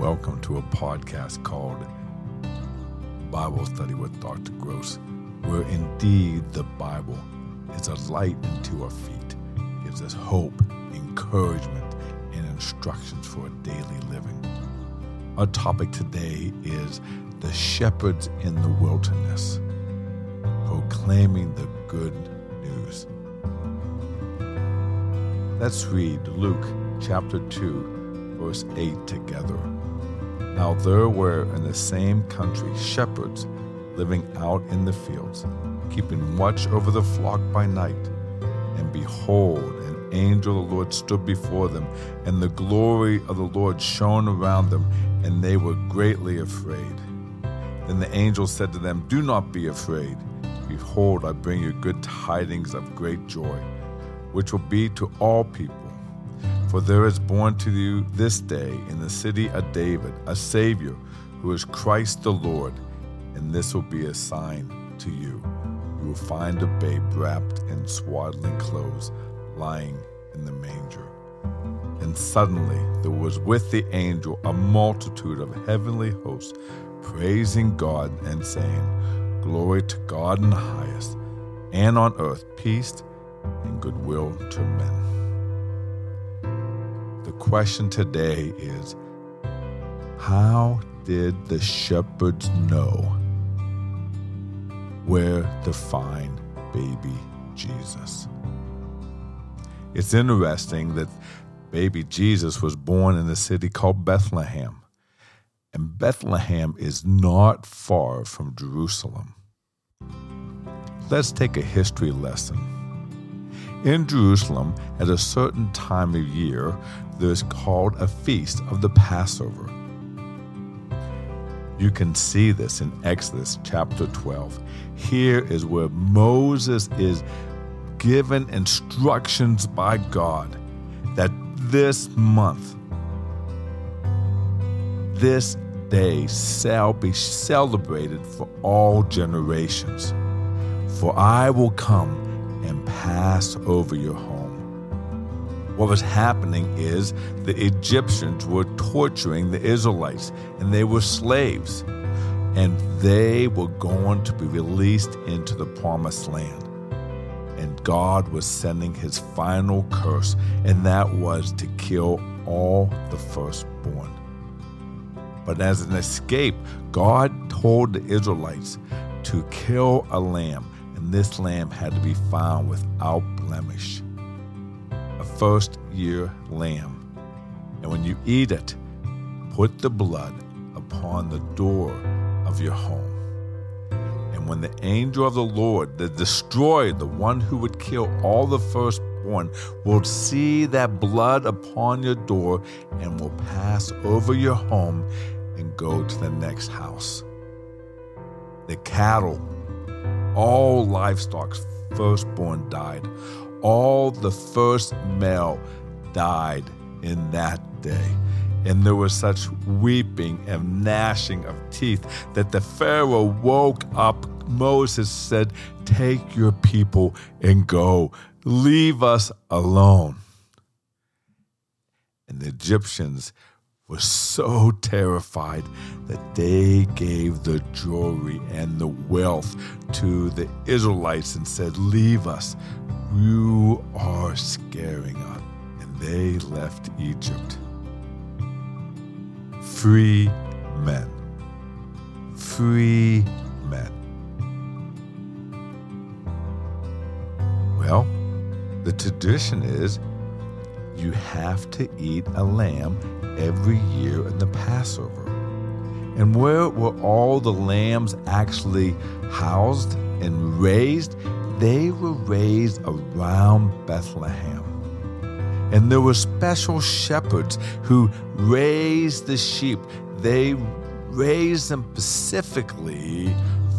welcome to a podcast called Bible Study with Dr. Gross, where indeed the Bible is a light into our feet, gives us hope, encouragement, and instructions for daily living. Our topic today is the shepherds in the wilderness, proclaiming the good news. Let's read Luke chapter 2, verse 8 together. Now there were in the same country shepherds living out in the fields, keeping watch over the flock by night. And behold, an angel of the Lord stood before them, and the glory of the Lord shone around them, and they were greatly afraid. Then the angel said to them, Do not be afraid. Behold, I bring you good tidings of great joy, which will be to all people. For there is born to you this day in the city of David a Savior, who is Christ the Lord. And this will be a sign to you. You will find a babe wrapped in swaddling clothes, lying in the manger. And suddenly there was with the angel a multitude of heavenly hosts, praising God and saying, Glory to God in the highest, and on earth peace and goodwill to men. Question today is How did the shepherds know where to find baby Jesus? It's interesting that baby Jesus was born in a city called Bethlehem. And Bethlehem is not far from Jerusalem. Let's take a history lesson. In Jerusalem, at a certain time of year, there's called a feast of the Passover. You can see this in Exodus chapter 12. Here is where Moses is given instructions by God that this month, this day shall be celebrated for all generations. For I will come and pass over your home. What was happening is the Egyptians were torturing the Israelites, and they were slaves, and they were going to be released into the promised land. And God was sending his final curse, and that was to kill all the firstborn. But as an escape, God told the Israelites to kill a lamb and this lamb had to be found without blemish. A first year lamb. And when you eat it, put the blood upon the door of your home. And when the angel of the Lord, the destroyer, the one who would kill all the firstborn, will see that blood upon your door and will pass over your home and go to the next house. The cattle all livestock's firstborn died. All the first male died in that day. And there was such weeping and gnashing of teeth that the Pharaoh woke up. Moses said, Take your people and go. Leave us alone. And the Egyptians were so terrified that they gave the jewelry and the wealth to the Israelites and said, Leave us. You are scaring us. And they left Egypt. Free men. Free men. Well, the tradition is you have to eat a lamb every year in the Passover. And where were all the lambs actually housed and raised? They were raised around Bethlehem. And there were special shepherds who raised the sheep. They raised them specifically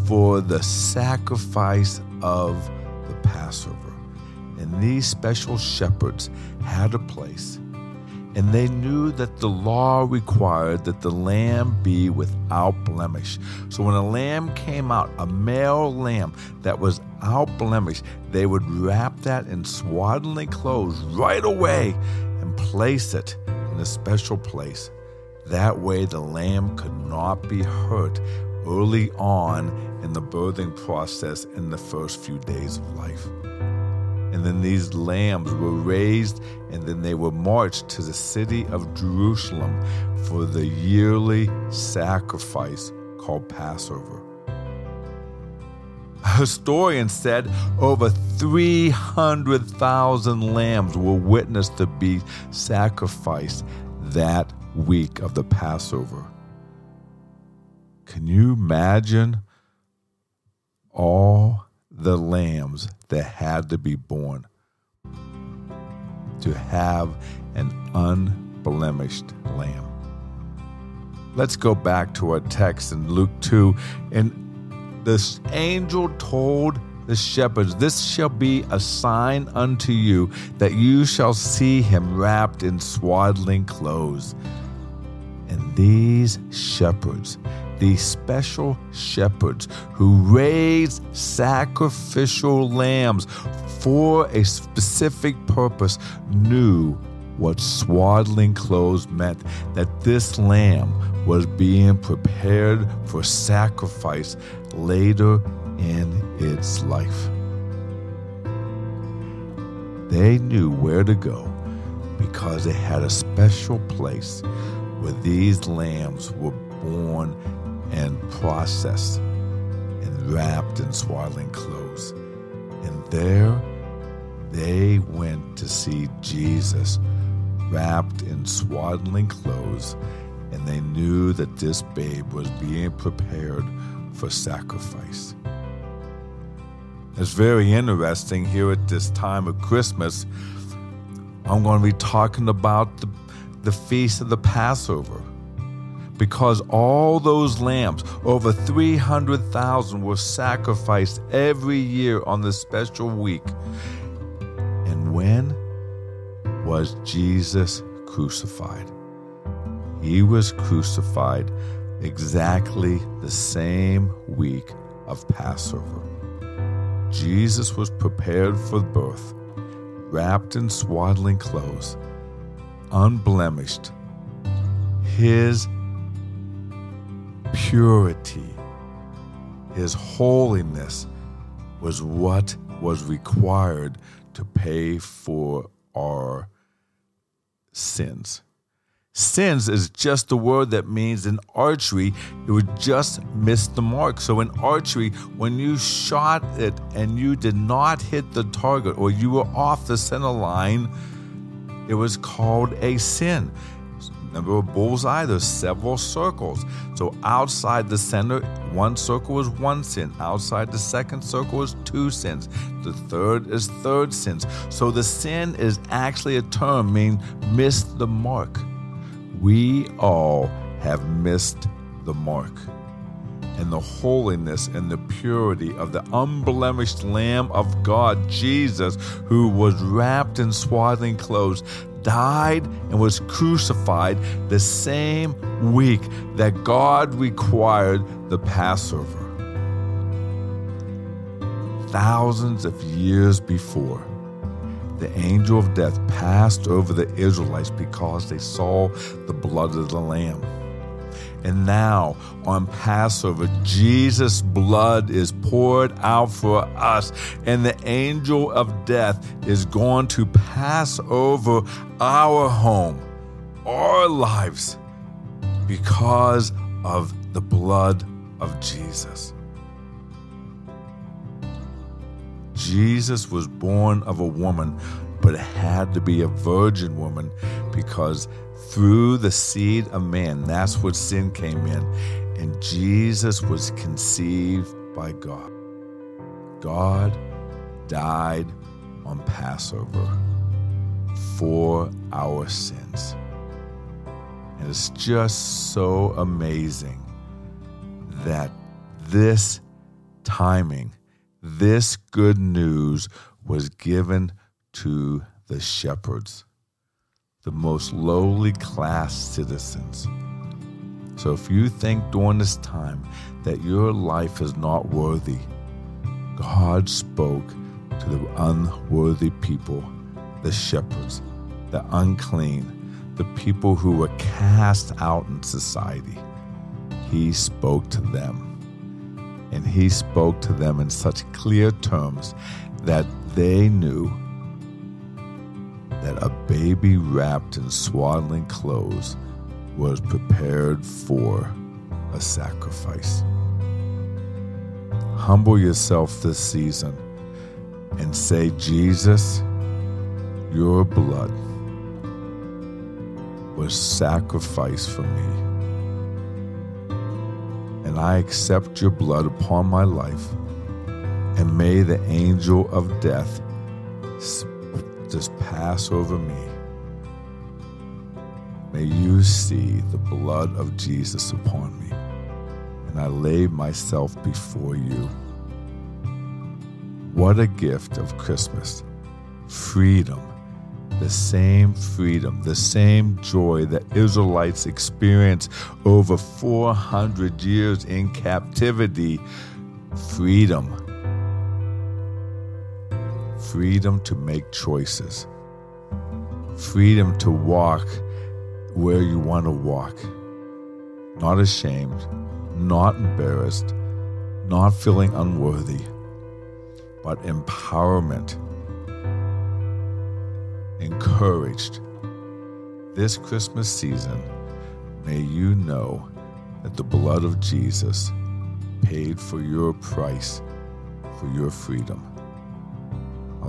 for the sacrifice of the Passover. And these special shepherds had a place and they knew that the law required that the lamb be without blemish. So when a lamb came out, a male lamb that was without blemish, they would wrap that in swaddling clothes right away and place it in a special place That way, the lamb could not be hurt early on in the birthing process in the first few days of life. And then these lambs were raised, and then they were marched to the city of Jerusalem for the yearly sacrifice called Passover. A historian said over 300,000 lambs were witnessed to be sacrificed that week of the Passover. Can you imagine the lambs that had to be born to have an unblemished lamb? Let's go back to our text in Luke 2. And this angel told the shepherds, This shall be a sign unto you that you shall see him wrapped in swaddling clothes. And these shepherds, these special shepherds who raised sacrificial lambs for a specific purpose, knew what swaddling clothes meant that this lamb was being prepared for sacrifice later in its life. They knew where to go because they had a special place where these lambs were born and processed and wrapped in swaddling clothes. And there they went to see Jesus wrapped in swaddling clothes, and they knew that this babe was being prepared for sacrifice. It's very interesting here at this time of Christmas. I'm going to be talking about the, the feast of the Passover because all those lambs, over 300,000, were sacrificed every year on this special week. And when was Jesus crucified? He was crucified exactly the same week of Passover. Jesus was prepared for birth, wrapped in swaddling clothes, unblemished. His purity, his holiness was what was required to pay for our sins. Sins is just a word that means in archery, it would just miss the mark. So in archery, when you shot it and you did not hit the target or you were off the center line, it was called a sin. Remember a bullseye, there's several circles. So outside the center, one circle is one sin. Outside the second circle is two sins. The third is third sins. So the sin is actually a term meaning miss the mark we all have missed the mark. And the holiness and the purity of the unblemished Lamb of God, Jesus, who was wrapped in swaddling clothes, died and was crucified the same week that God required the Passover. Thousands of years before the angel of death passed over the Israelites because they saw the blood of the Lamb. And now on Passover, Jesus' blood is poured out for us, and the angel of death is going to pass over our home, our lives, because of the blood of Jesus. Jesus was born of a woman, but it had to be a virgin woman because through the seed of man, that's what sin came in. And Jesus was conceived by God. God died on Passover for our sins. And it's just so amazing that this timing this good news was given to the shepherds, the most lowly class citizens. So if you think during this time that your life is not worthy, God spoke to the unworthy people, the shepherds, the unclean, the people who were cast out in society. He spoke to them. And he spoke to them in such clear terms that they knew that a baby wrapped in swaddling clothes was prepared for a sacrifice. Humble yourself this season and say, Jesus, your blood was sacrificed for me. And I accept your blood upon my life. And may the angel of death just pass over me. May you see the blood of Jesus upon me. And I lay myself before you. What a gift of Christmas! Freedom the same freedom, the same joy that Israelites experienced over 400 years in captivity. Freedom. Freedom to make choices. Freedom to walk where you want to walk. Not ashamed, not embarrassed, not feeling unworthy, but empowerment encouraged. This Christmas season, may you know that the blood of Jesus paid for your price for your freedom.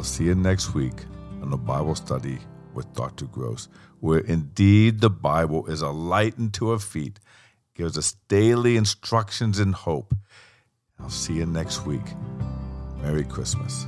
I'll see you next week on the Bible study with Dr. Gross, where indeed the Bible is a light unto our feet, gives us daily instructions and hope. I'll see you next week. Merry Christmas.